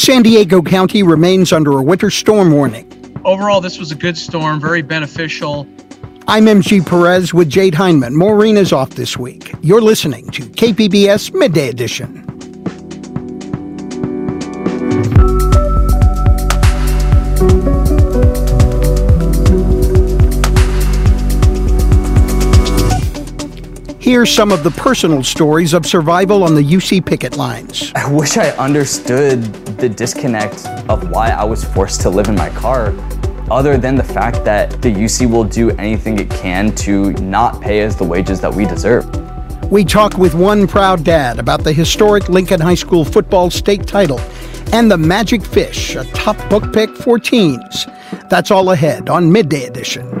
San Diego County remains under a winter storm warning. Overall, this was a good storm, very beneficial. I'm MG Perez with Jade Hindman. Maureen is off this week. You're listening to KPBS Midday Edition. Here's some of the personal stories of survival on the UC picket lines. I wish I understood the disconnect of why I was forced to live in my car, other than the fact that the UC will do anything it can to not pay us the wages that we deserve. We talk with one proud dad about the historic Lincoln High School football state title and the Magic Fish, a top book pick for teens. That's all ahead on Midday Edition.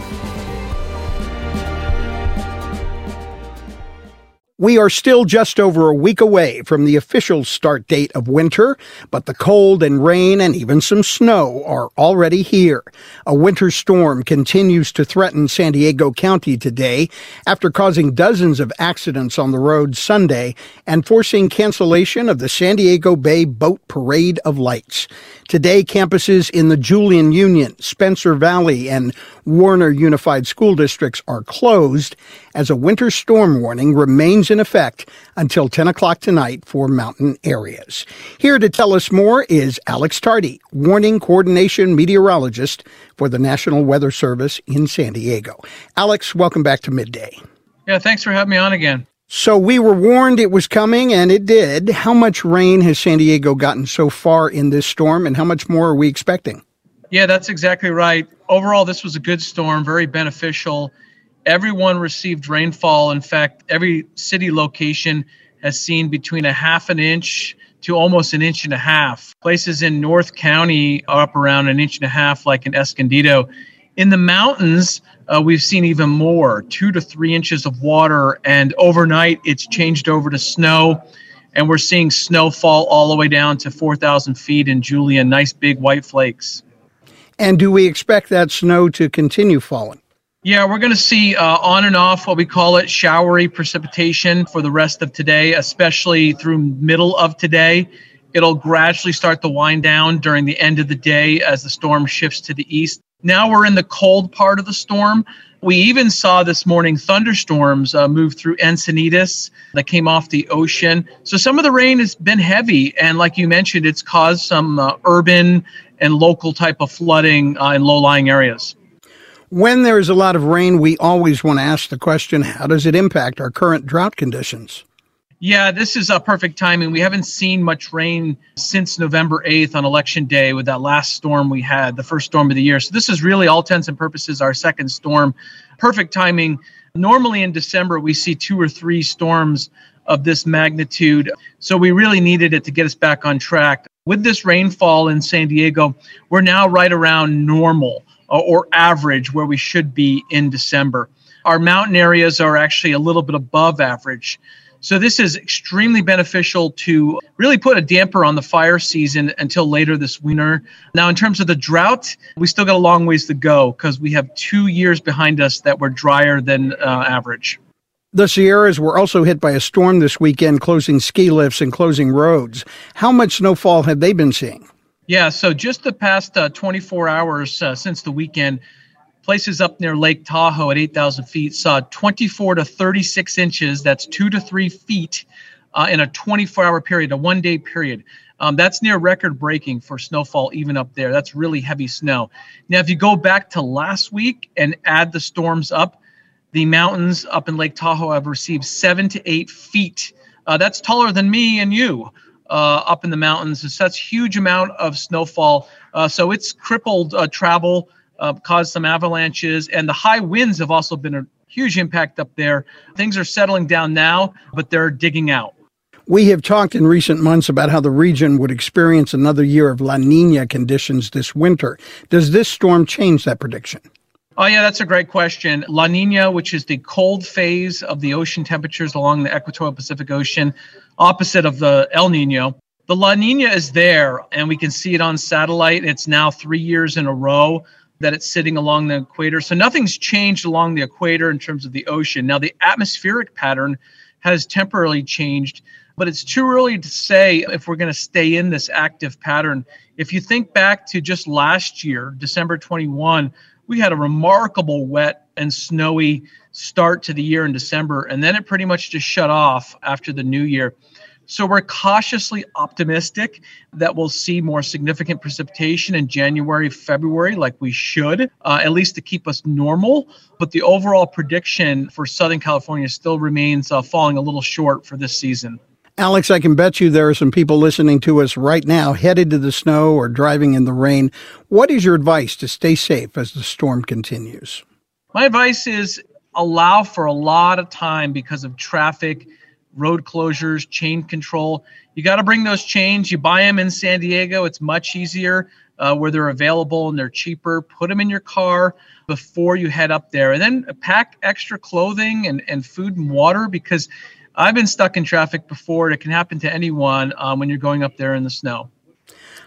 We are still just over a week away from the official start date of winter, but the cold and rain and even some snow are already here. A winter storm continues to threaten San Diego County today after causing dozens of accidents on the road Sunday and forcing cancellation of the San Diego Bay Boat Parade of Lights. Today, campuses in the Julian Union, Spencer Valley, and Warner Unified School Districts are closed as a winter storm warning remains in effect until 10 o'clock tonight for mountain areas. Here to tell us more is Alex Tardy, warning coordination meteorologist for the National Weather Service in San Diego. Alex, welcome back to Midday. Yeah, thanks for having me on again. So we were warned it was coming, and it did. How much rain has San Diego gotten so far in this storm, and how much more are we expecting? Yeah, that's exactly right. Overall, this was a good storm, very beneficial. Everyone received rainfall. In fact, every city location has seen between a half an inch to almost an inch and a half. Places in North County are up around an inch and a half, like in Escondido. In the mountains, uh, we've seen even more two to three inches of water, and overnight it's changed over to snow. And we're seeing snowfall all the way down to 4,000 feet in Julian, nice big white flakes. And do we expect that snow to continue falling? Yeah, we're going to see uh, on and off what we call it showery precipitation for the rest of today, especially through middle of today. It'll gradually start to wind down during the end of the day as the storm shifts to the east. Now we're in the cold part of the storm. We even saw this morning thunderstorms uh, move through Encinitas that came off the ocean. So some of the rain has been heavy, and like you mentioned, it's caused some uh, urban and local type of flooding uh, in low-lying areas. When there's a lot of rain, we always want to ask the question: How does it impact our current drought conditions? Yeah, this is a perfect timing. We haven't seen much rain since November 8th on election day with that last storm we had, the first storm of the year. So this is really all intents and purposes our second storm. Perfect timing. Normally in December we see two or three storms of this magnitude. So we really needed it to get us back on track. With this rainfall in San Diego, we're now right around normal uh, or average where we should be in December. Our mountain areas are actually a little bit above average. So this is extremely beneficial to really put a damper on the fire season until later this winter. Now, in terms of the drought, we still got a long ways to go because we have two years behind us that were drier than uh, average. The Sierras were also hit by a storm this weekend, closing ski lifts and closing roads. How much snowfall have they been seeing? Yeah, so just the past uh, 24 hours uh, since the weekend, Places up near Lake Tahoe at 8,000 feet saw 24 to 36 inches, that's two to three feet uh, in a 24 hour period, a one day period. Um, that's near record breaking for snowfall, even up there. That's really heavy snow. Now, if you go back to last week and add the storms up, the mountains up in Lake Tahoe have received seven to eight feet. Uh, that's taller than me and you uh, up in the mountains. It's such huge amount of snowfall. Uh, so it's crippled uh, travel, uh, caused some avalanches, and the high winds have also been a huge impact up there. Things are settling down now, but they're digging out. We have talked in recent months about how the region would experience another year of La Nina conditions this winter. Does this storm change that prediction? Oh, yeah, that's a great question. La Nina, which is the cold phase of the ocean temperatures along the equatorial Pacific Ocean, opposite of the El Nino. The La Nina is there, and we can see it on satellite. It's now three years in a row that it's sitting along the equator. So nothing's changed along the equator in terms of the ocean. Now, the atmospheric pattern has temporarily changed but it's too early to say if we're going to stay in this active pattern. If you think back to just last year, December 21, we had a remarkable wet and snowy start to the year in December, and then it pretty much just shut off after the new year. So we're cautiously optimistic that we'll see more significant precipitation in January, February, like we should, uh, at least to keep us normal. But the overall prediction for Southern California still remains uh, falling a little short for this season. Alex, I can bet you there are some people listening to us right now headed to the snow or driving in the rain. What is your advice to stay safe as the storm continues? My advice is allow for a lot of time because of traffic, road closures, chain control. You got to bring those chains. You buy them in San Diego, it's much easier uh, where they're available and they're cheaper. Put them in your car before you head up there. And then pack extra clothing and, and food and water because I've been stuck in traffic before. It can happen to anyone um, when you're going up there in the snow.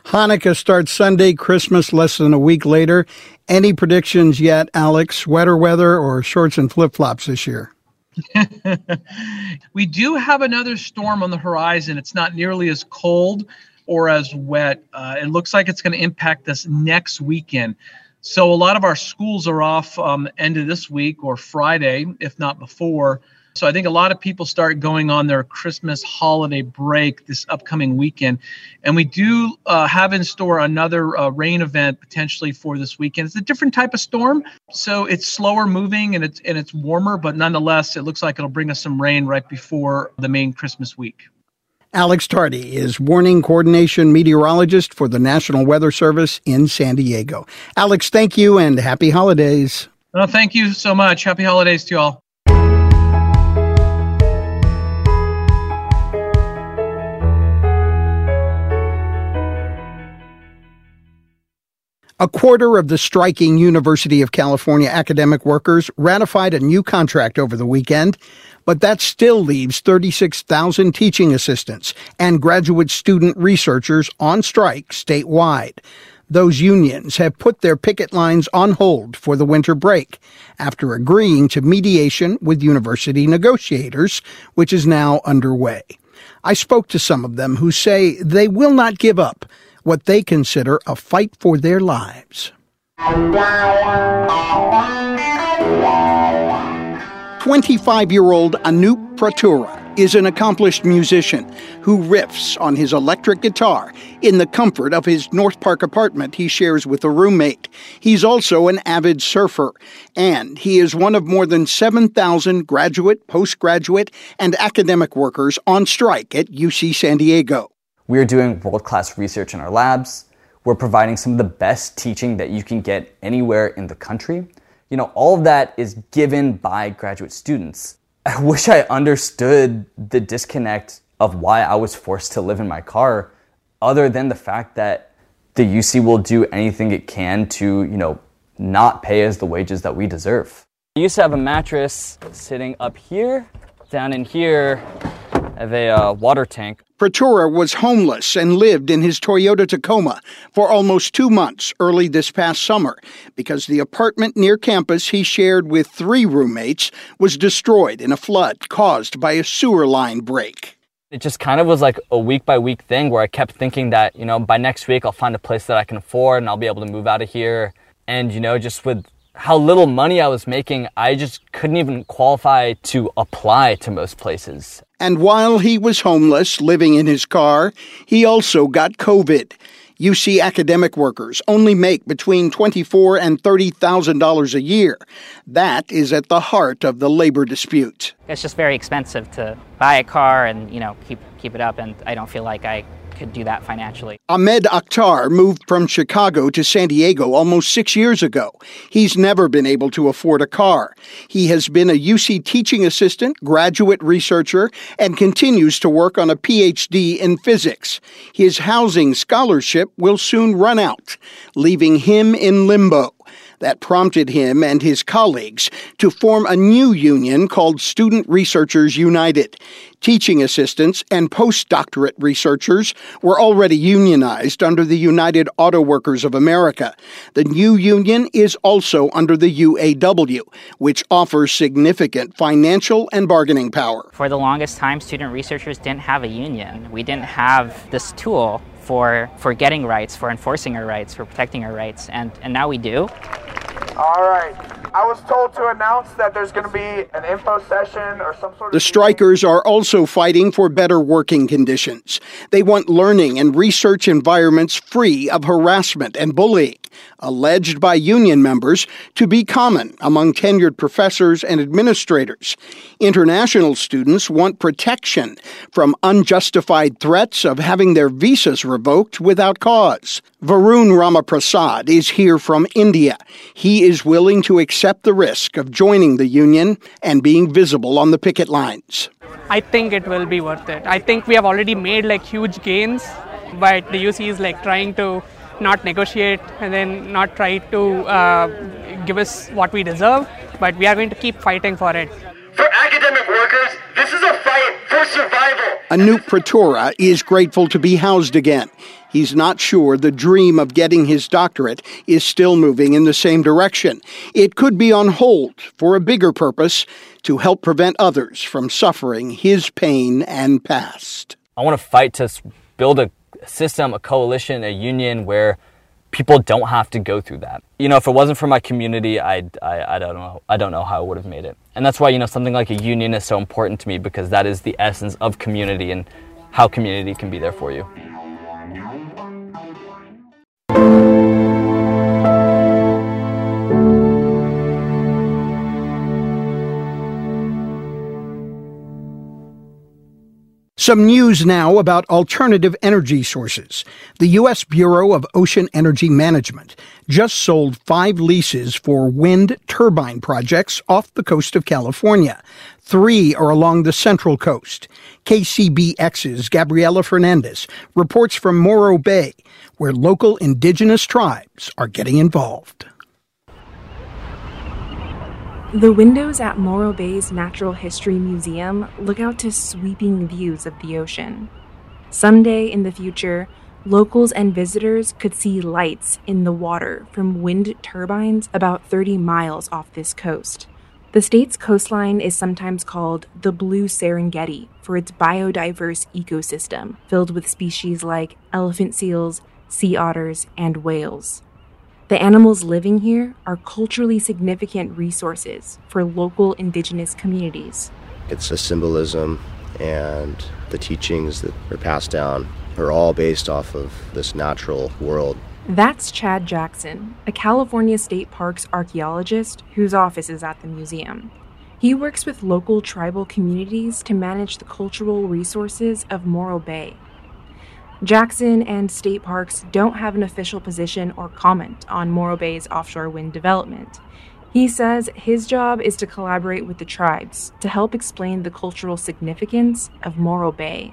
Hanukkah starts Sunday, Christmas less than a week later. Any predictions yet, Alex? Sweater weather or shorts and flip flops this year? we do have another storm on the horizon. It's not nearly as cold or as wet. Uh, it looks like it's going to impact us next weekend. So a lot of our schools are off um, end of this week or Friday, if not before. So I think a lot of people start going on their Christmas holiday break this upcoming weekend. And we do uh, have in store another uh, rain event potentially for this weekend. It's a different type of storm. So it's slower moving and it's, and it's warmer, but nonetheless, it looks like it'll bring us some rain right before the main Christmas week. Alex Tardy is warning coordination meteorologist for the National Weather Service in San Diego. Alex, thank you and happy holidays. Well, thank you so much. Happy holidays to you all. A quarter of the striking University of California academic workers ratified a new contract over the weekend, but that still leaves 36,000 teaching assistants and graduate student researchers on strike statewide. Those unions have put their picket lines on hold for the winter break after agreeing to mediation with university negotiators, which is now underway. I spoke to some of them who say they will not give up what they consider a fight for their lives. 25 year old Anup Pratura is an accomplished musician who riffs on his electric guitar in the comfort of his North Park apartment he shares with a roommate. He's also an avid surfer, and he is one of more than 7,000 graduate, postgraduate, and academic workers on strike at UC San Diego. We are doing world class research in our labs. We're providing some of the best teaching that you can get anywhere in the country. You know, all of that is given by graduate students. I wish I understood the disconnect of why I was forced to live in my car, other than the fact that the UC will do anything it can to, you know, not pay us the wages that we deserve. I used to have a mattress sitting up here, down in here, I have a uh, water tank. Pratura was homeless and lived in his Toyota Tacoma for almost two months early this past summer because the apartment near campus he shared with three roommates was destroyed in a flood caused by a sewer line break. It just kind of was like a week by week thing where I kept thinking that, you know, by next week I'll find a place that I can afford and I'll be able to move out of here. And, you know, just with how little money I was making, I just couldn't even qualify to apply to most places. And while he was homeless, living in his car, he also got COVID. UC academic workers only make between twenty-four and thirty thousand dollars a year. That is at the heart of the labor dispute. It's just very expensive to buy a car and you know keep keep it up, and I don't feel like I could do that financially. Ahmed Akhtar moved from Chicago to San Diego almost six years ago. He's never been able to afford a car. He has been a UC teaching assistant, graduate researcher, and continues to work on a PhD in physics. His housing scholarship will soon run out, leaving him in limbo. That prompted him and his colleagues to form a new union called Student Researchers United. Teaching assistants and postdoctorate researchers were already unionized under the United Auto Workers of America. The new union is also under the UAW, which offers significant financial and bargaining power. For the longest time, student researchers didn't have a union. We didn't have this tool for, for getting rights, for enforcing our rights, for protecting our rights, and, and now we do. All right. I was told to announce that there's going to be an info session or some sort of. The strikers are also fighting for better working conditions. They want learning and research environments free of harassment and bullying, alleged by union members to be common among tenured professors and administrators. International students want protection from unjustified threats of having their visas revoked without cause. Varun Ramaprasad is here from India. He is willing to accept the risk of joining the union and being visible on the picket lines. I think it will be worth it. I think we have already made like huge gains, but the UC is like trying to not negotiate and then not try to uh, give us what we deserve, but we are going to keep fighting for it. For academic workers, this is a fight for survival. Anoop Pratora is grateful to be housed again. He's not sure the dream of getting his doctorate is still moving in the same direction. It could be on hold for a bigger purpose to help prevent others from suffering his pain and past. I want to fight to build a system, a coalition, a union where people don't have to go through that. You know, if it wasn't for my community, I, I, I don't know, I don't know how I would have made it. And that's why you know something like a union is so important to me because that is the essence of community and how community can be there for you. Some news now about alternative energy sources. The U.S. Bureau of Ocean Energy Management just sold five leases for wind turbine projects off the coast of California. Three are along the central coast. KCBX's Gabriela Fernandez reports from Morro Bay, where local indigenous tribes are getting involved. The windows at Morro Bay's Natural History Museum look out to sweeping views of the ocean. Someday in the future, locals and visitors could see lights in the water from wind turbines about 30 miles off this coast. The state's coastline is sometimes called the Blue Serengeti for its biodiverse ecosystem, filled with species like elephant seals, sea otters, and whales. The animals living here are culturally significant resources for local indigenous communities. It's a symbolism and the teachings that are passed down are all based off of this natural world. That's Chad Jackson, a California State Parks archaeologist whose office is at the museum. He works with local tribal communities to manage the cultural resources of Morro Bay, Jackson and state parks don't have an official position or comment on Morro Bay's offshore wind development. He says his job is to collaborate with the tribes to help explain the cultural significance of Morro Bay.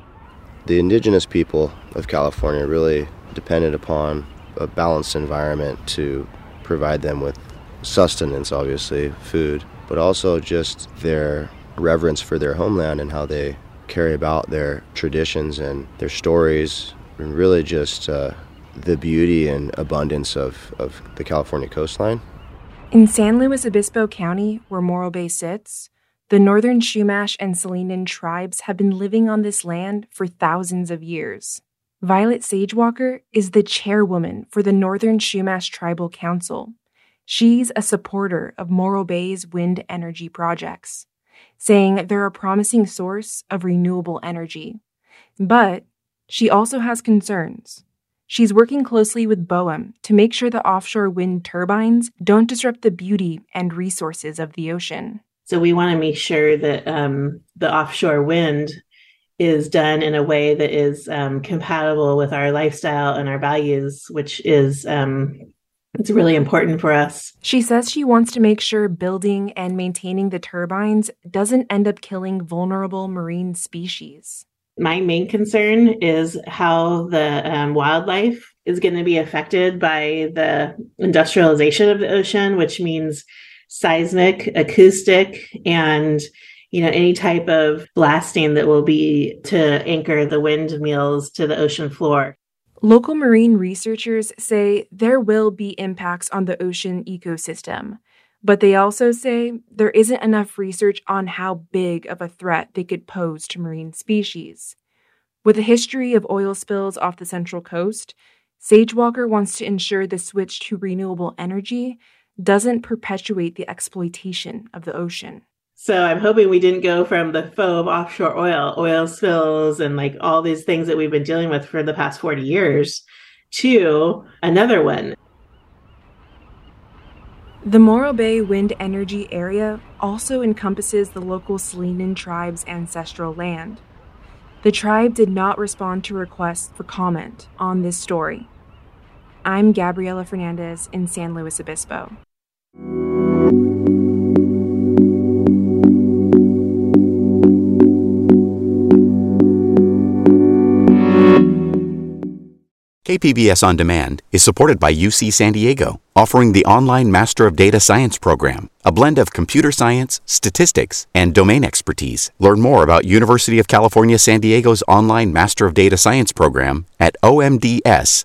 The indigenous people of California really depended upon a balanced environment to provide them with sustenance, obviously, food, but also just their reverence for their homeland and how they carry about their traditions and their stories and really just uh, the beauty and abundance of, of the California coastline. In San Luis Obispo County, where Morro Bay sits, the northern Chumash and Salinan tribes have been living on this land for thousands of years. Violet Sage Walker is the chairwoman for the Northern Chumash Tribal Council. She's a supporter of Morro Bay's wind energy projects. saying they're a promising source of renewable energy. But she also has concerns. She's working closely with BOEM to make sure the offshore wind turbines don't disrupt the beauty and resources of the ocean. So we want to make sure that um, the offshore wind is done in a way that is um, compatible with our lifestyle and our values, which is um, it's really important for us. She says she wants to make sure building and maintaining the turbines doesn't end up killing vulnerable marine species. My main concern is how the um, wildlife is going to be affected by the industrialization of the ocean, which means seismic, acoustic, and you know any type of blasting that will be to anchor the windmills to the ocean floor. Local marine researchers say there will be impacts on the ocean ecosystem, but they also say there isn't enough research on how big of a threat they could pose to marine species. With a history of oil spills off the Central Coast, Sage Walker wants to ensure the switch to renewable energy doesn't perpetuate the exploitation of the ocean. So I'm hoping we didn't go from the foe of offshore oil, oil spills, and like all these things that we've been dealing with for the past 40 years to another one. The Morro Bay Wind Energy Area also encompasses the local Salinan tribe's ancestral land. The tribe did not respond to requests for comment on this story. I'm Gabriela Fernandez in San Luis Obispo. KPBS On Demand is supported by UC San Diego, offering the online Master of Data Science program, a blend of computer science, statistics, and domain expertise. Learn more about University of California San Diego's online Master of Data Science program at omds.ucsd.edu.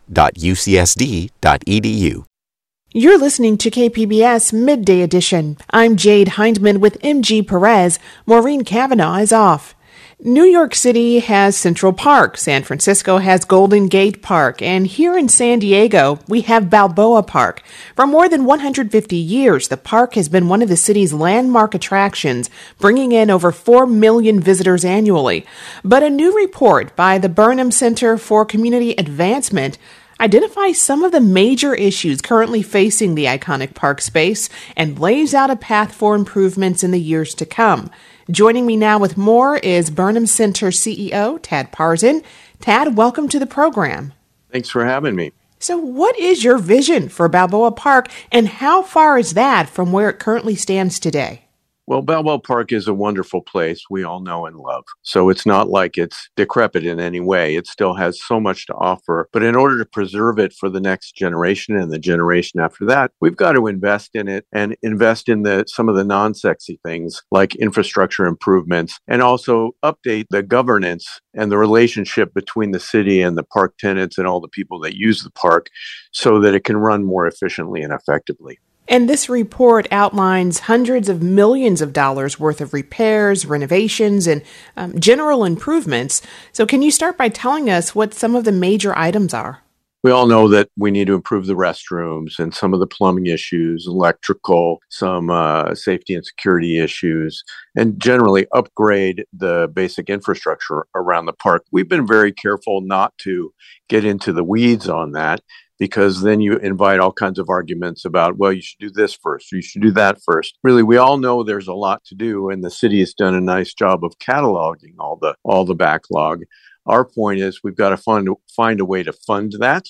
You're listening to KPBS Midday Edition. I'm Jade Hindman with MG Perez. Maureen Cavanaugh is off. New York City has Central Park, San Francisco has Golden Gate Park, and here in San Diego, we have Balboa Park. For more than 150 years, the park has been one of the city's landmark attractions, bringing in over 4 million visitors annually. But a new report by the Burnham Center for Community Advancement identifies some of the major issues currently facing the iconic park space and lays out a path for improvements in the years to come. Joining me now with more is Burnham Center CEO Tad Parzen. Tad, welcome to the program. Thanks for having me. So, what is your vision for Balboa Park, and how far is that from where it currently stands today? Well, Balboa Park is a wonderful place we all know and love. So it's not like it's decrepit in any way. It still has so much to offer. But in order to preserve it for the next generation and the generation after that, we've got to invest in it and invest in the some of the non-sexy things like infrastructure improvements and also update the governance and the relationship between the city and the park tenants and all the people that use the park so that it can run more efficiently and effectively. And this report outlines hundreds of millions of dollars worth of repairs, renovations, and um, general improvements. So, can you start by telling us what some of the major items are? We all know that we need to improve the restrooms and some of the plumbing issues, electrical, some uh, safety and security issues, and generally upgrade the basic infrastructure around the park. We've been very careful not to get into the weeds on that because then you invite all kinds of arguments about, well, you should do this first, you should do that first. Really, we all know there's a lot to do, and the city has done a nice job of cataloging all the all the backlog. Our point is we've got to find find a way to fund that.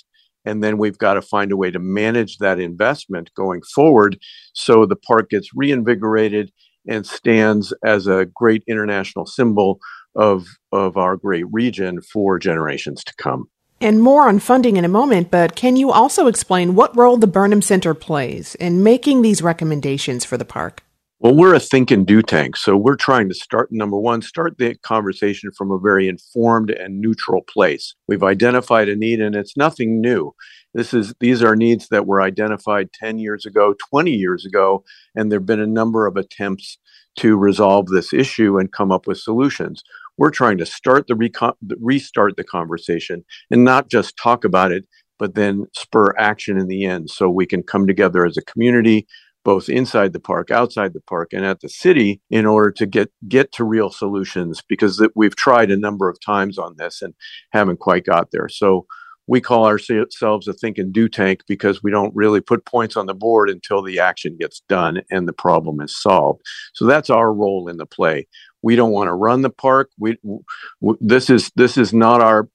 And then we've got to find a way to manage that investment going forward so the park gets reinvigorated and stands as a great international symbol of, of our great region for generations to come. And more on funding in a moment, but can you also explain what role the Burnham Center plays in making these recommendations for the park? Well, we're a think and do tank. So we're trying to start, number one, start the conversation from a very informed and neutral place. We've identified a need and it's nothing new. This is, these are needs that were identified 10 years ago, 20 years ago, and there have been a number of attempts to resolve this issue and come up with solutions. We're trying to start the restart the conversation and not just talk about it, but then spur action in the end so we can come together as a community, both inside the park, outside the park, and at the city in order to get get to real solutions because we've tried a number of times on this and haven't quite got there. So we call ourselves a think and do tank because we don't really put points on the board until the action gets done and the problem is solved. So that's our role in the play. We don't want to run the park. We w- this is this is not our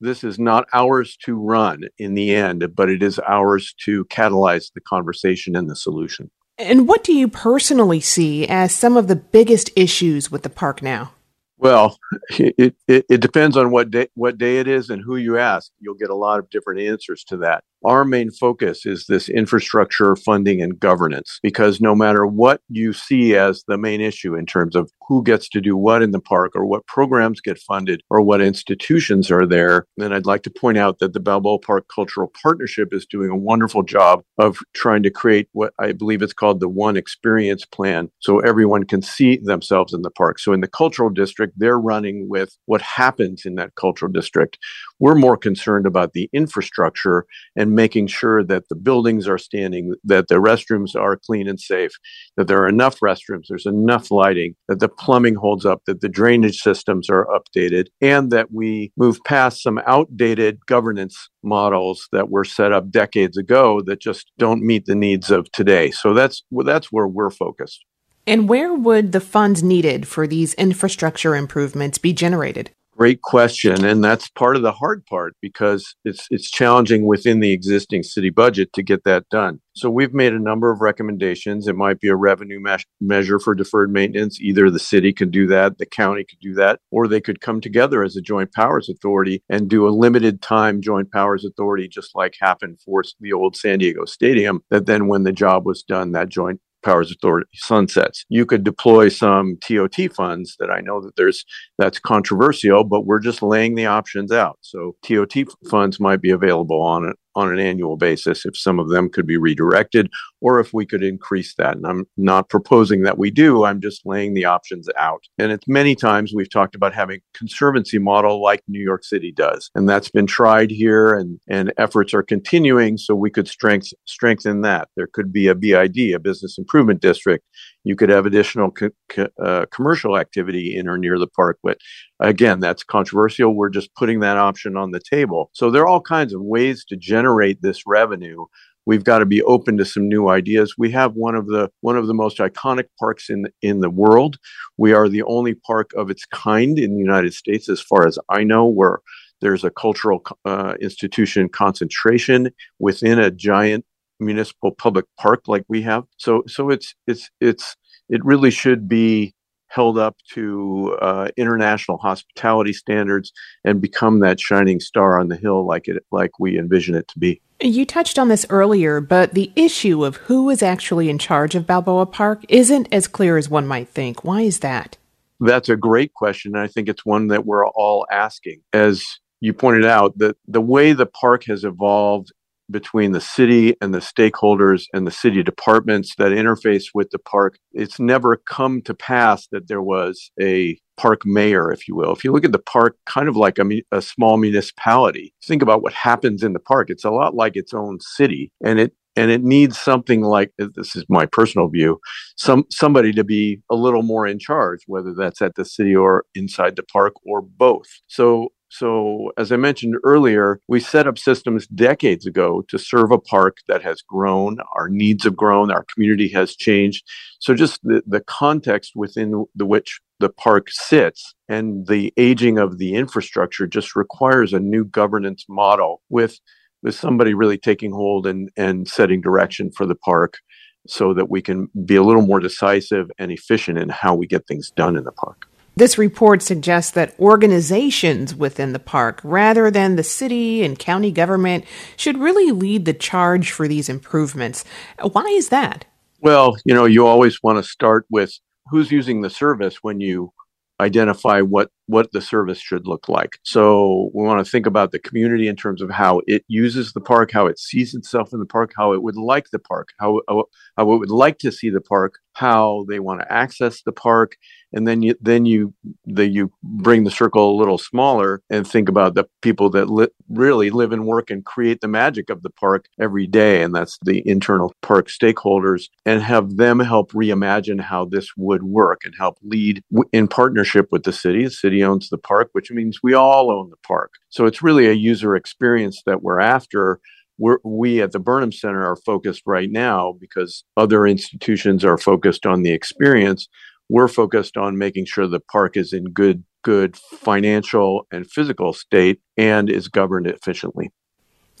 this is not ours to run in the end, but it is ours to catalyze the conversation and the solution. And what do you personally see as some of the biggest issues with the park now? Well, it, it, it, depends on what day what day it is and who you ask. You'll get a lot of different answers to that. Our main focus is this infrastructure funding and governance because no matter what you see as the main issue in terms of who gets to do what in the park or what programs get funded or what institutions are there, then I'd like to point out that the Balboa Park Cultural Partnership is doing a wonderful job of trying to create what I believe it's called the One Experience Plan so everyone can see themselves in the park. So in the cultural district, they're running with what happens in that cultural district. We're more concerned about the infrastructure and making sure that the buildings are standing, that the restrooms are clean and safe, that there are enough restrooms, there's enough lighting, that the plumbing holds up, that the drainage systems are updated, and that we move past some outdated governance models that were set up decades ago that just don't meet the needs of today. So that's that's where we're focused. And where would the funds needed for these infrastructure improvements be generated? Great question, and that's part of the hard part because it's it's challenging within the existing city budget to get that done. So we've made a number of recommendations. It might be a revenue me- measure for deferred maintenance. Either the city could do that, the county could do that, or they could come together as a joint powers authority and do a limited time joint powers authority, just like happened for the old San Diego Stadium. That then, when the job was done, that joint Powers Authority sunsets. You could deploy some TOT funds that I know that there's that's controversial, but we're just laying the options out. So TOT funds might be available on it on an annual basis if some of them could be redirected or if we could increase that. And I'm not proposing that we do, I'm just laying the options out. And it's many times we've talked about having a conservancy model like New York City does. And that's been tried here and, and efforts are continuing so we could strength, strengthen that. There could be a BID, a business improvement district. You could have additional co- co- uh, commercial activity in or near the park, but Again, that's controversial. We're just putting that option on the table. So there are all kinds of ways to generate this revenue. We've got to be open to some new ideas. We have one of the one of the most iconic parks in in the world. We are the only park of its kind in the United States, as far as I know, where there's a cultural uh, institution concentration within a giant municipal public park like we have. So so it's it's it's it really should be held up to uh, international hospitality standards and become that shining star on the hill like it like we envision it to be. You touched on this earlier, but the issue of who is actually in charge of Balboa Park isn't as clear as one might think. Why is that? That's a great question. And I think it's one that we're all asking. As you pointed out, that the way the park has evolved between the city and the stakeholders and the city departments that interface with the park. It's never come to pass that there was a park mayor, if you will. If you look at the park kind of like a, a, small municipality, think about what happens in the park. It's a lot like its own city, and it and it needs something like this is my personal view, some somebody to be a little more in charge, whether that's at the city or inside the park or both. So so, as I mentioned earlier, we set up systems decades ago to serve a park that has grown. Our needs have grown. Our community has changed. So, just the, the context within the which the park sits and the aging of the infrastructure just requires a new governance model with, with somebody really taking hold and, and setting direction for the park so that we can be a little more decisive and efficient in how we get things done in the park. This report suggests that organizations within the park, rather than the city and county government, should really lead the charge for these improvements. Why is that? Well, you know, you always want to start with who's using the service when you identify what what the service should look like. So we want to think about the community in terms of how it uses the park, how it sees itself in the park, how it would like the park, how, how it would like to see the park, how they want to access the park, and then you then you the, you bring the circle a little smaller and think about the people that li- really live and work and create the magic of the park every day, and that's the internal park stakeholders, and have them help reimagine how this would work and help lead w- in partnership with the city. The city owns the park, which means we all own the park. So it's really a user experience that we're after we're, we at the Burnham Center are focused right now because other institutions are focused on the experience. We're focused on making sure the park is in good, good financial and physical state and is governed efficiently.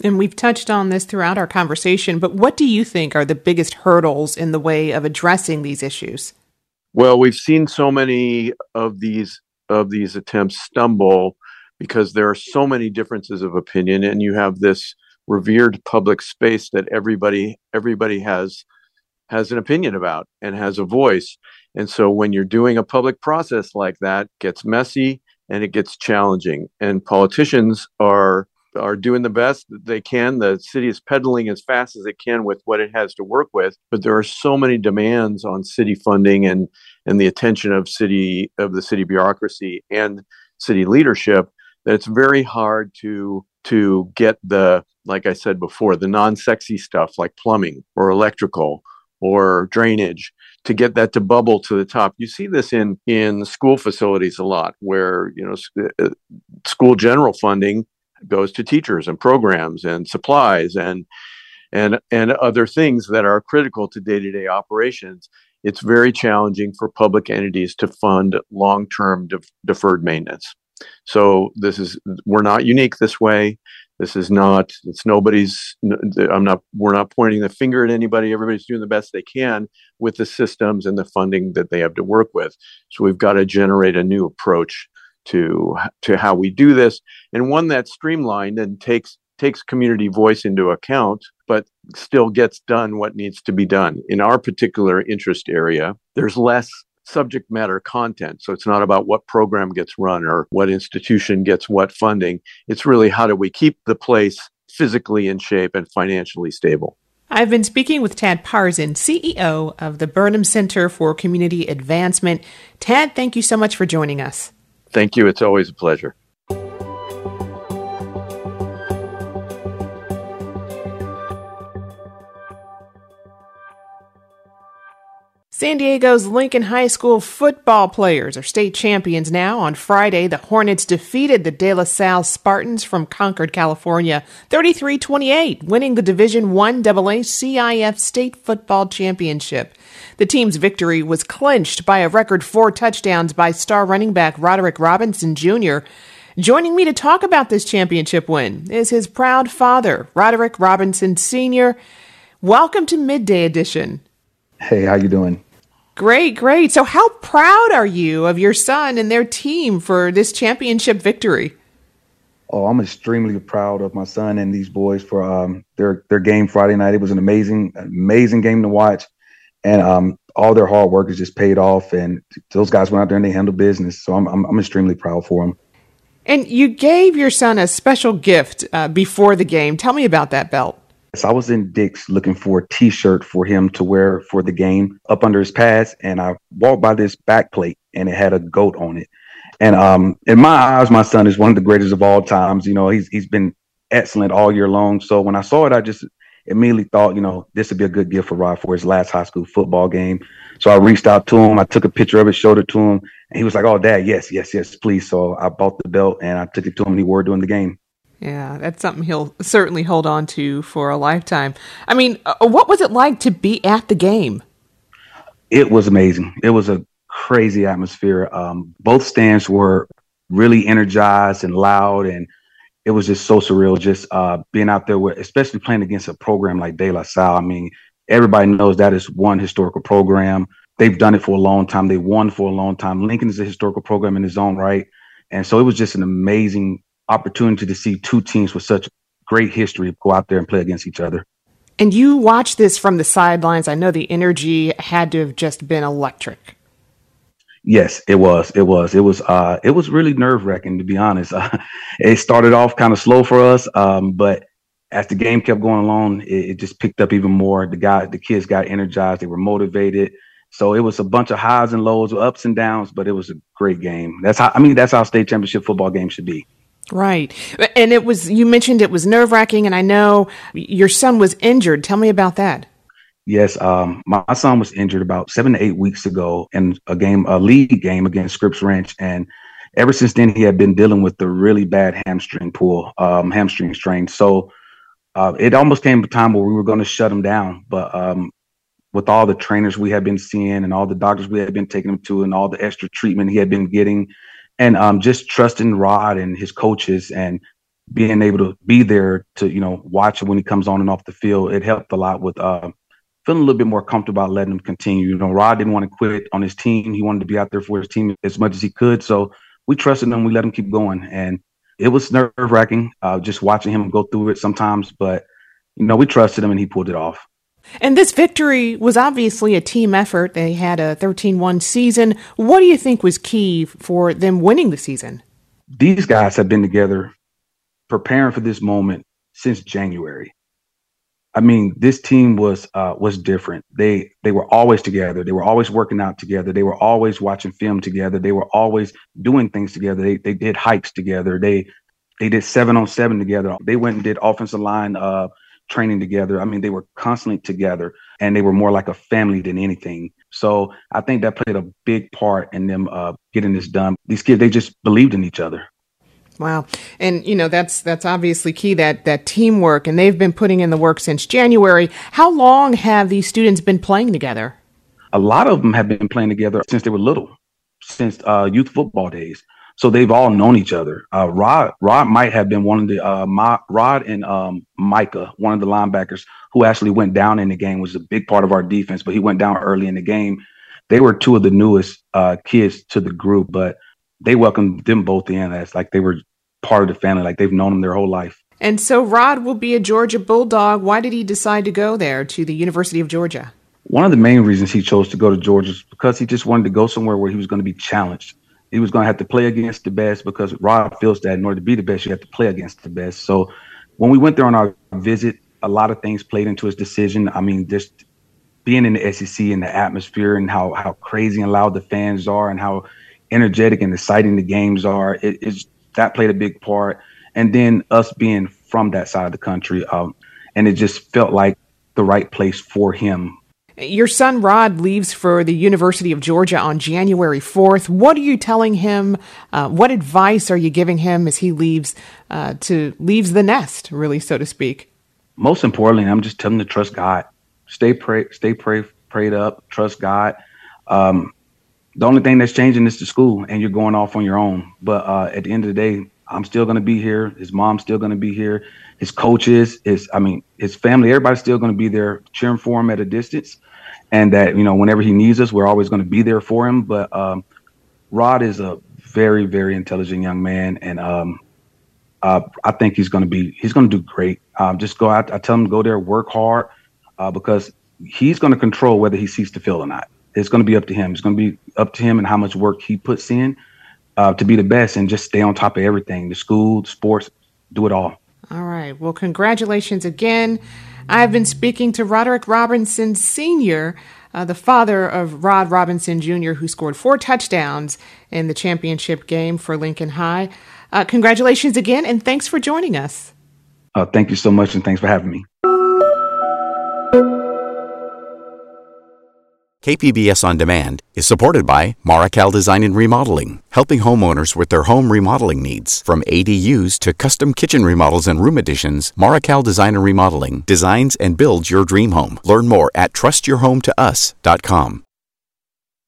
And we've touched on this throughout our conversation, but what do you think are the biggest hurdles in the way of addressing these issues? Well, we've seen so many of these of these attempts stumble because there are so many differences of opinion and you have this revered public space that everybody everybody has has an opinion about and has a voice. And so when you're doing a public process like that gets messy and it gets challenging. And politicians are are doing the best they can the city is pedaling as fast as it can with what it has to work with but there are so many demands on city funding and and the attention of city of the city bureaucracy and city leadership that it's very hard to to get the like I said before, the non sexy stuff like plumbing or electrical or drainage to get that to bubble to the top. You see this in in school facilities a lot, where you know uh, school general funding goes to teachers and programs and supplies and and and other things that are critical to day to day operations. It's very challenging for public entities to fund long term de- deferred maintenance. So this is we're not unique this way. This is not, it's nobody's, I'm not, we're not pointing the finger at anybody. Everybody's doing the best they can with the systems and the funding that they have to work with. So we've got to generate a new approach to, to how we do this and one that's streamlined and takes, takes community voice into account, but still gets done what needs to be done. In our particular interest area, there's less subject matter content. So it's not about what program gets run or what institution gets what funding. It's really how do we keep the place physically in shape and financially stable. I've been speaking with Tad Parzen, CEO of the Burnham Center for Community Advancement. Tad, thank you so much for joining us. Thank you. It's always a pleasure. San Diego's Lincoln High School football players are state champions now. On Friday, the Hornets defeated the De La Salle Spartans from Concord, California, 33-28, winning the Division I AA CIF State Football Championship. The team's victory was clinched by a record four touchdowns by star running back Roderick Robinson Jr. Joining me to talk about this championship win is his proud father, Roderick Robinson Sr. Welcome to Midday Edition. Hey, how you doing? Great, great. So, how proud are you of your son and their team for this championship victory? Oh, I'm extremely proud of my son and these boys for um, their their game Friday night. It was an amazing, amazing game to watch, and um, all their hard work has just paid off. And those guys went out there and they handled business. So I'm I'm, I'm extremely proud for them. And you gave your son a special gift uh, before the game. Tell me about that belt. So I was in Dick's looking for a T-shirt for him to wear for the game up under his pads, and I walked by this back plate, and it had a goat on it. And um, in my eyes, my son is one of the greatest of all times. You know, he's he's been excellent all year long. So when I saw it, I just immediately thought, you know, this would be a good gift for Rod for his last high school football game. So I reached out to him. I took a picture of it, showed it to him, and he was like, "Oh, Dad, yes, yes, yes, please." So I bought the belt and I took it to him, and he wore it during the game. Yeah, that's something he'll certainly hold on to for a lifetime. I mean, uh, what was it like to be at the game? It was amazing. It was a crazy atmosphere. Um, both stands were really energized and loud, and it was just so surreal. Just uh, being out there, with, especially playing against a program like De La Salle. I mean, everybody knows that is one historical program. They've done it for a long time. They won for a long time. Lincoln is a historical program in its own right, and so it was just an amazing opportunity to see two teams with such great history go out there and play against each other. And you watch this from the sidelines. I know the energy had to have just been electric. Yes, it was. It was. It was. Uh, it was really nerve wracking to be honest. Uh, it started off kind of slow for us, um, but as the game kept going along, it, it, just picked up even more. The guys, the kids got energized. They were motivated. So it was a bunch of highs and lows, ups and downs, but it was a great game. That's how I mean. That's how state championship football game should be. Right. And it was, you mentioned it was nerve wracking, and I know your son was injured. Tell me about that. Yes, um, my, son was injured about seven to eight weeks ago in a game, a league game against Scripps Ranch, and ever since then he had been dealing with the really bad hamstring pull, um, hamstring strain. So uh, it almost came a time where we were going to shut him down, but um, with all the trainers we had been seeing and all the doctors we had been taking him to, and all the extra treatment he had been getting, and um, just trusting Rod and his coaches and being able to be there to you know watch when he comes on and off the field, it helped a lot with. Uh, feeling a little bit more comfortable about letting him continue. You know, Rod didn't want to quit on his team. He wanted to be out there for his team as much as he could. So we trusted him. We let him keep going. And it was nerve wracking uh, just watching him go through it sometimes. But, you know, we trusted him and he pulled it off. And this victory was obviously a team effort. They had a 13 1 season. What do you think was key for them winning the season? These guys have been together preparing for this moment since January. I mean, this team was uh, was different. They they were always together. They were always working out together. They were always watching film together. They were always doing things together. They they did hikes together. They they did seven on seven together. They went and did offensive line uh, training together. I mean, they were constantly together, and they were more like a family than anything. So I think that played a big part in them uh, getting this done. These kids, they just believed in each other. Wow. And you know, that's that's obviously key that that teamwork and they've been putting in the work since January. How long have these students been playing together? A lot of them have been playing together since they were little, since uh, youth football days. So they've all known each other. Uh, Rod Rod might have been one of the uh, my, Rod and um, Micah, one of the linebackers who actually went down in the game, was a big part of our defense, but he went down early in the game. They were two of the newest uh, kids to the group, but they welcomed them both in as like they were part of the family, like they've known them their whole life. And so Rod will be a Georgia Bulldog. Why did he decide to go there to the University of Georgia? One of the main reasons he chose to go to Georgia is because he just wanted to go somewhere where he was going to be challenged. He was going to have to play against the best because Rod feels that in order to be the best, you have to play against the best. So when we went there on our visit, a lot of things played into his decision. I mean, just being in the SEC and the atmosphere and how how crazy and loud the fans are and how energetic and exciting the games are. It, it's that played a big part. And then us being from that side of the country, um, and it just felt like the right place for him. Your son Rod leaves for the University of Georgia on January 4th. What are you telling him? Uh, what advice are you giving him as he leaves uh, to leaves the nest, really, so to speak? Most importantly, I'm just telling him to trust God. Stay pray, stay pray, prayed up. Trust God. Um, the only thing that's changing is the school and you're going off on your own. But uh, at the end of the day, I'm still going to be here. His mom's still going to be here. His coaches, his, I mean, his family, everybody's still going to be there cheering for him at a distance. And that, you know, whenever he needs us, we're always going to be there for him. But um, Rod is a very, very intelligent young man. And um, uh, I think he's going to be, he's going to do great. Um, just go out. I tell him to go there, work hard uh, because he's going to control whether he sees the field or not it's going to be up to him. It's going to be up to him and how much work he puts in uh, to be the best and just stay on top of everything the school, the sports, do it all. All right. Well, congratulations again. I've been speaking to Roderick Robinson Sr., uh, the father of Rod Robinson Jr., who scored four touchdowns in the championship game for Lincoln High. Uh, congratulations again, and thanks for joining us. Uh, thank you so much, and thanks for having me. KPBS On Demand is supported by Marrokal Design and Remodeling, helping homeowners with their home remodeling needs. From ADUs to custom kitchen remodels and room additions, Marrokal Design and Remodeling designs and builds your dream home. Learn more at trustyourhometous.com.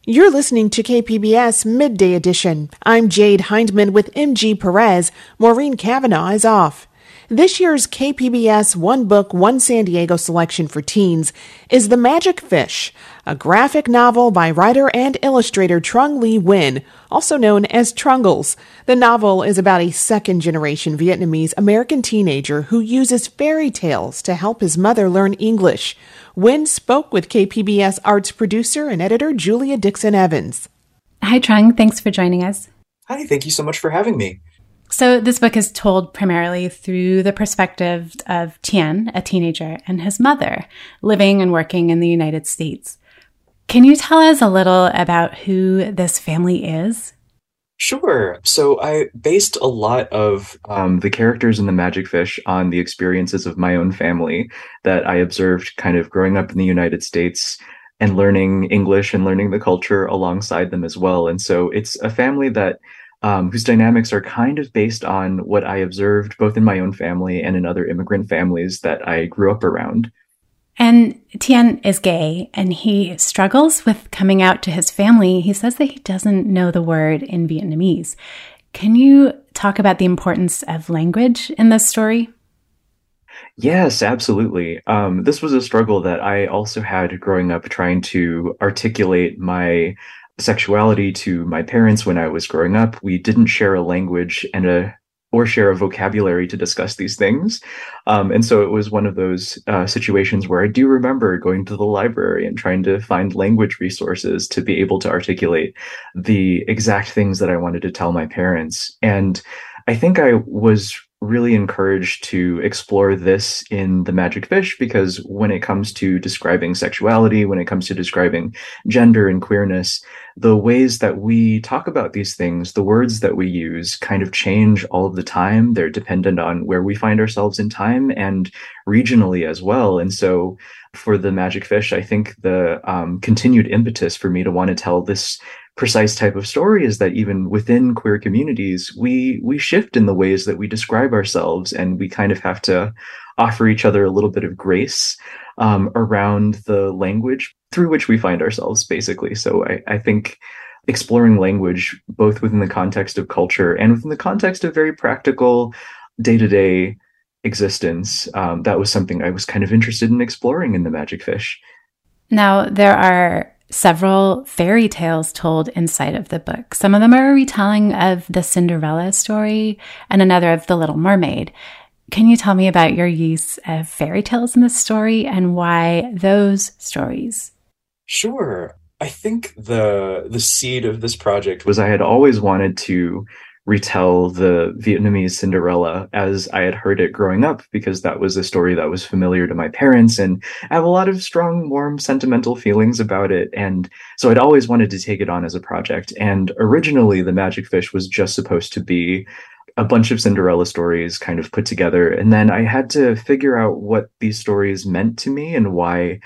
You're listening to KPBS Midday Edition. I'm Jade Hindman with MG Perez. Maureen Cavanaugh is off. This year's KPBS One Book, One San Diego selection for teens is The Magic Fish, a graphic novel by writer and illustrator Trung Le Nguyen, also known as Trungles. The novel is about a second generation Vietnamese American teenager who uses fairy tales to help his mother learn English. Nguyen spoke with KPBS arts producer and editor Julia Dixon Evans. Hi, Trung. Thanks for joining us. Hi, thank you so much for having me. So, this book is told primarily through the perspective of Tian, a teenager, and his mother living and working in the United States. Can you tell us a little about who this family is? Sure. So I based a lot of um, the characters in the Magic Fish on the experiences of my own family that I observed kind of growing up in the United States and learning English and learning the culture alongside them as well. And so it's a family that um, whose dynamics are kind of based on what I observed both in my own family and in other immigrant families that I grew up around. And Tian is gay and he struggles with coming out to his family. He says that he doesn't know the word in Vietnamese. Can you talk about the importance of language in this story? Yes, absolutely. Um, this was a struggle that I also had growing up, trying to articulate my sexuality to my parents when I was growing up. We didn't share a language and a or share a vocabulary to discuss these things. Um, and so it was one of those uh, situations where I do remember going to the library and trying to find language resources to be able to articulate the exact things that I wanted to tell my parents. And I think I was really encouraged to explore this in the magic fish because when it comes to describing sexuality when it comes to describing gender and queerness the ways that we talk about these things the words that we use kind of change all of the time. They're dependent on where we find ourselves in time and regionally as well. And so for the magic fish i think the um, continued impetus for me to want to tell this precise type of story is that even within queer communities, we we shift in the ways that we describe ourselves, and we kind of have to offer each other a little bit of grace um, around the language through which we find ourselves, basically. So I, I think exploring language both within the context of culture and within the context of very practical day to day existence, um, that was something I was kind of interested in exploring in the Magic Fish. Now, there are several fairy tales told inside of the book. Some of them are a retelling of the Cinderella story and another of the Little Mermaid. Can you tell me about your use of fairy tales in this story and why those stories? Sure. I think the the seed of this project was I had always wanted to retell the Vietnamese Cinderella as I had heard it growing up, because that was a story that was familiar to my parents. And I have a lot of strong, warm, sentimental feelings about it. And so I'd always wanted to take it on as a project. And originally, The Magic Fish was just supposed to be a bunch of Cinderella stories kind of put together. And then I had to figure out what these stories meant to me and why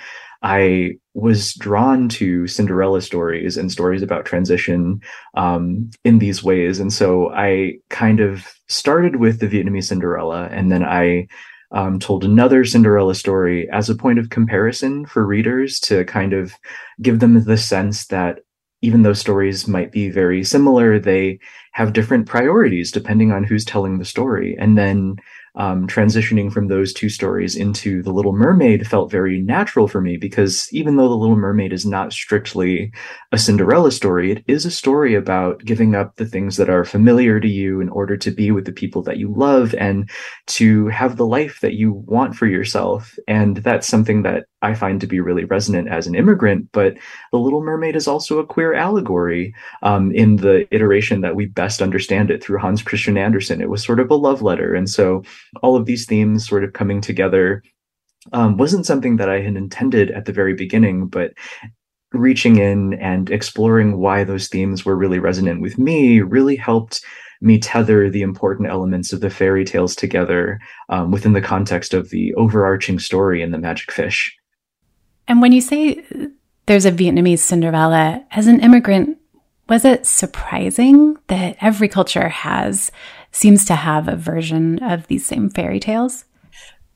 I was drawn to Cinderella stories and stories about transition um, in these ways. And so I kind of started with the Vietnamese Cinderella, and then I um, told another Cinderella story as a point of comparison for readers to kind of give them the sense that even though stories might be very similar, they have different priorities depending on who's telling the story. And then um, transitioning from those two stories into The Little Mermaid felt very natural for me because even though The Little Mermaid is not strictly a Cinderella story, it is a story about giving up the things that are familiar to you in order to be with the people that you love and to have the life that you want for yourself. And that's something that I find to be really resonant as an immigrant. But The Little Mermaid is also a queer allegory um, in the iteration that we best understand it through Hans Christian Andersen. It was sort of a love letter. And so all of these themes sort of coming together um, wasn't something that I had intended at the very beginning, but reaching in and exploring why those themes were really resonant with me really helped me tether the important elements of the fairy tales together um, within the context of the overarching story in the magic fish. And when you say there's a Vietnamese Cinderella, as an immigrant, was it surprising that every culture has seems to have a version of these same fairy tales?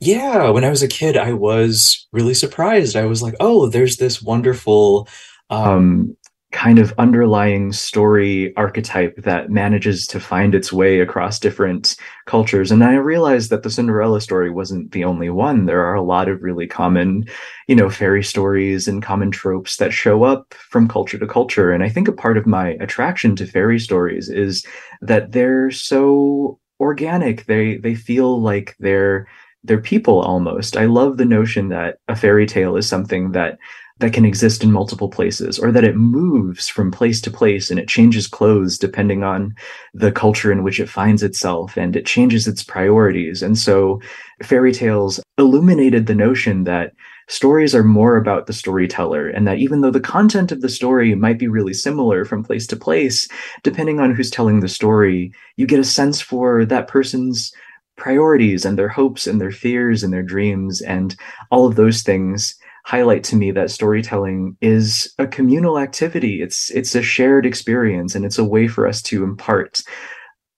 Yeah, when I was a kid, I was really surprised. I was like, "Oh, there's this wonderful um, kind of underlying story archetype that manages to find its way across different cultures. And I realized that the Cinderella story wasn't the only one. There are a lot of really common, you know, fairy stories and common tropes that show up from culture to culture. And I think a part of my attraction to fairy stories is that they're so organic. They they feel like they're they're people almost. I love the notion that a fairy tale is something that that can exist in multiple places or that it moves from place to place and it changes clothes depending on the culture in which it finds itself and it changes its priorities. And so fairy tales illuminated the notion that stories are more about the storyteller and that even though the content of the story might be really similar from place to place, depending on who's telling the story, you get a sense for that person's priorities and their hopes and their fears and their dreams and all of those things highlight to me that storytelling is a communal activity. It's it's a shared experience and it's a way for us to impart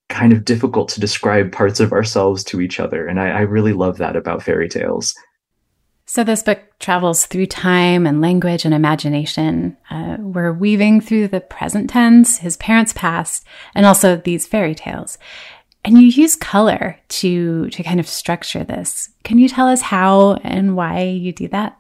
kind of difficult to describe parts of ourselves to each other. And I, I really love that about fairy tales. So, this book travels through time and language and imagination. Uh, we're weaving through the present tense, his parents' past, and also these fairy tales. And you use color to, to kind of structure this. Can you tell us how and why you do that?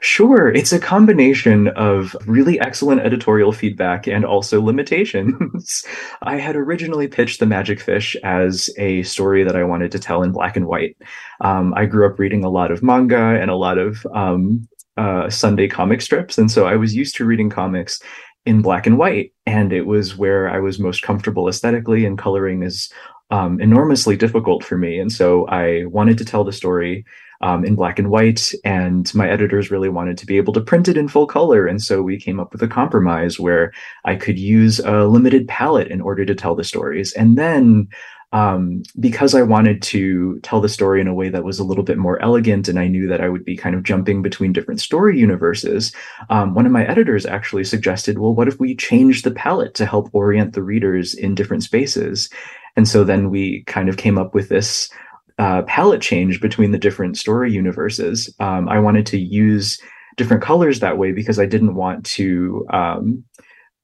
Sure. It's a combination of really excellent editorial feedback and also limitations. I had originally pitched The Magic Fish as a story that I wanted to tell in black and white. Um, I grew up reading a lot of manga and a lot of um, uh, Sunday comic strips. And so I was used to reading comics in black and white. And it was where I was most comfortable aesthetically, and coloring is um, enormously difficult for me. And so I wanted to tell the story um, in black and white. And my editors really wanted to be able to print it in full color. And so we came up with a compromise where I could use a limited palette in order to tell the stories. And then um, because I wanted to tell the story in a way that was a little bit more elegant, and I knew that I would be kind of jumping between different story universes, um, one of my editors actually suggested, well, what if we change the palette to help orient the readers in different spaces? And so then we kind of came up with this uh, palette change between the different story universes. Um, I wanted to use different colors that way because I didn't want to um,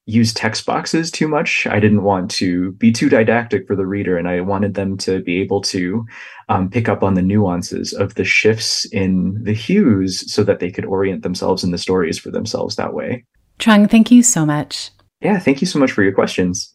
use text boxes too much. I didn't want to be too didactic for the reader, and I wanted them to be able to um, pick up on the nuances of the shifts in the hues so that they could orient themselves in the stories for themselves that way. Trung, thank you so much. Yeah, thank you so much for your questions.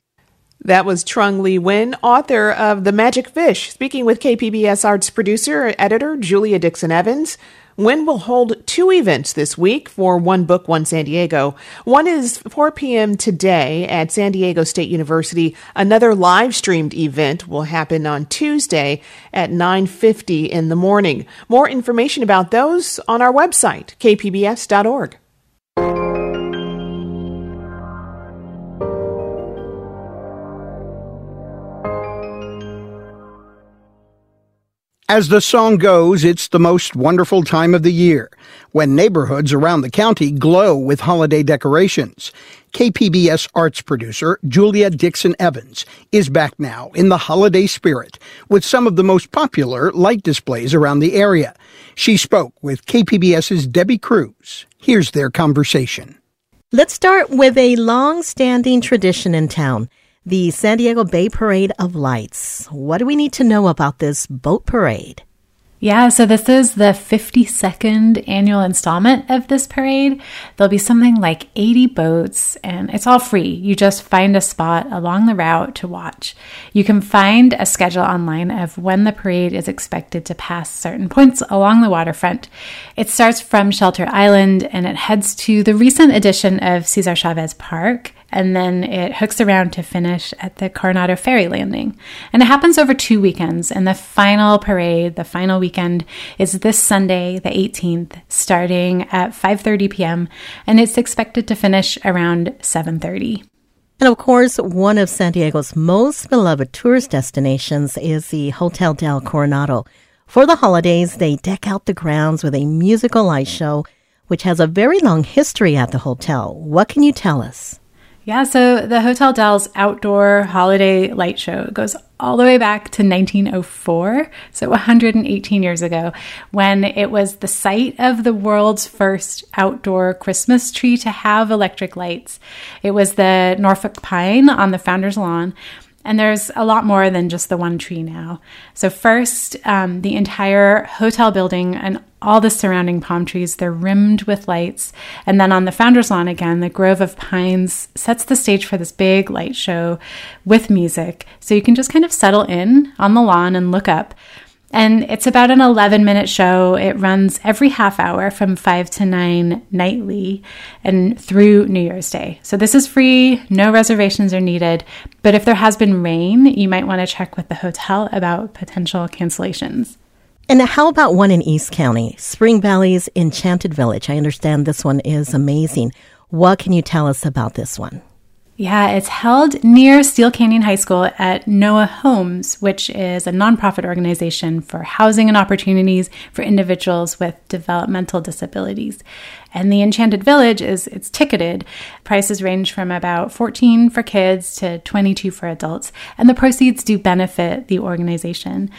That was Trung Le Nguyen, author of The Magic Fish, speaking with KPBS Arts producer and editor Julia Dixon Evans. Nguyen will hold two events this week for One Book, One San Diego. One is 4 p.m. today at San Diego State University. Another live streamed event will happen on Tuesday at 9.50 in the morning. More information about those on our website, kpbs.org. As the song goes, it's the most wonderful time of the year when neighborhoods around the county glow with holiday decorations. KPBS arts producer Julia Dixon Evans is back now in the holiday spirit with some of the most popular light displays around the area. She spoke with KPBS's Debbie Cruz. Here's their conversation. Let's start with a long standing tradition in town the San Diego Bay Parade of Lights. What do we need to know about this boat parade? Yeah, so this is the 52nd annual installment of this parade. There'll be something like 80 boats, and it's all free. You just find a spot along the route to watch. You can find a schedule online of when the parade is expected to pass certain points along the waterfront. It starts from Shelter Island and it heads to the recent addition of Cesar Chavez Park and then it hooks around to finish at the Coronado Ferry Landing. And it happens over two weekends, and the final parade, the final weekend, is this Sunday, the 18th, starting at 5:30 p.m., and it's expected to finish around 7:30. And of course, one of San Diego's most beloved tourist destinations is the Hotel del Coronado. For the holidays, they deck out the grounds with a musical light show, which has a very long history at the hotel. What can you tell us? Yeah, so the Hotel Del's outdoor holiday light show goes all the way back to 1904, so 118 years ago, when it was the site of the world's first outdoor Christmas tree to have electric lights. It was the Norfolk pine on the founder's lawn. And there's a lot more than just the one tree now. So, first, um, the entire hotel building and all the surrounding palm trees, they're rimmed with lights. And then on the founder's lawn again, the grove of pines sets the stage for this big light show with music. So you can just kind of settle in on the lawn and look up. And it's about an 11 minute show. It runs every half hour from 5 to 9 nightly and through New Year's Day. So this is free, no reservations are needed. But if there has been rain, you might want to check with the hotel about potential cancellations. And how about one in East County, Spring Valley's Enchanted Village? I understand this one is amazing. What can you tell us about this one? Yeah, it's held near Steele Canyon High School at Noah Homes, which is a nonprofit organization for housing and opportunities for individuals with developmental disabilities. And the Enchanted Village is it's ticketed. Prices range from about 14 for kids to 22 for adults, and the proceeds do benefit the organization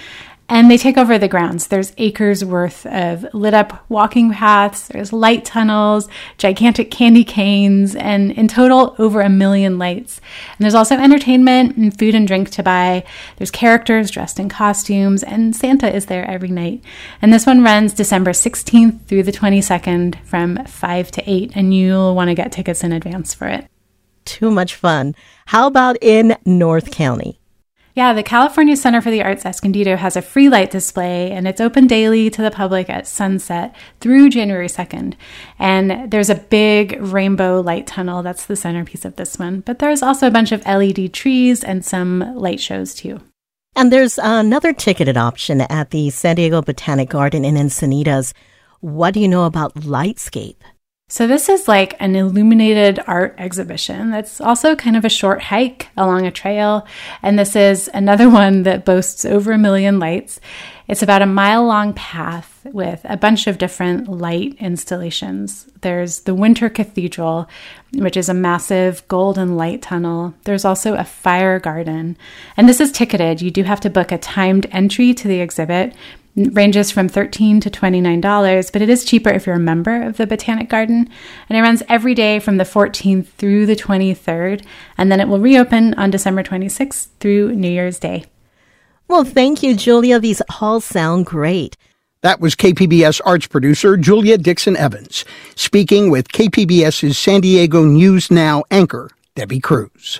and they take over the grounds. There's acres worth of lit up walking paths, there's light tunnels, gigantic candy canes, and in total, over a million lights. And there's also entertainment and food and drink to buy. There's characters dressed in costumes, and Santa is there every night. And this one runs December 16th through the 22nd from 5 to 8, and you'll want to get tickets in advance for it. Too much fun. How about in North County? Yeah, the California Center for the Arts Escondido has a free light display and it's open daily to the public at sunset through January 2nd. And there's a big rainbow light tunnel that's the centerpiece of this one. But there's also a bunch of LED trees and some light shows too. And there's another ticketed option at the San Diego Botanic Garden in Encinitas. What do you know about Lightscape? So, this is like an illuminated art exhibition that's also kind of a short hike along a trail. And this is another one that boasts over a million lights. It's about a mile long path with a bunch of different light installations. There's the Winter Cathedral, which is a massive golden light tunnel. There's also a fire garden. And this is ticketed. You do have to book a timed entry to the exhibit, ranges from 13 to $29, but it is cheaper if you're a member of the Botanic Garden. And it runs every day from the 14th through the 23rd, and then it will reopen on December 26th through New Year's Day. Well, thank you, Julia. These all sound great. That was KPBS arts producer Julia Dixon Evans speaking with KPBS's San Diego News Now anchor, Debbie Cruz.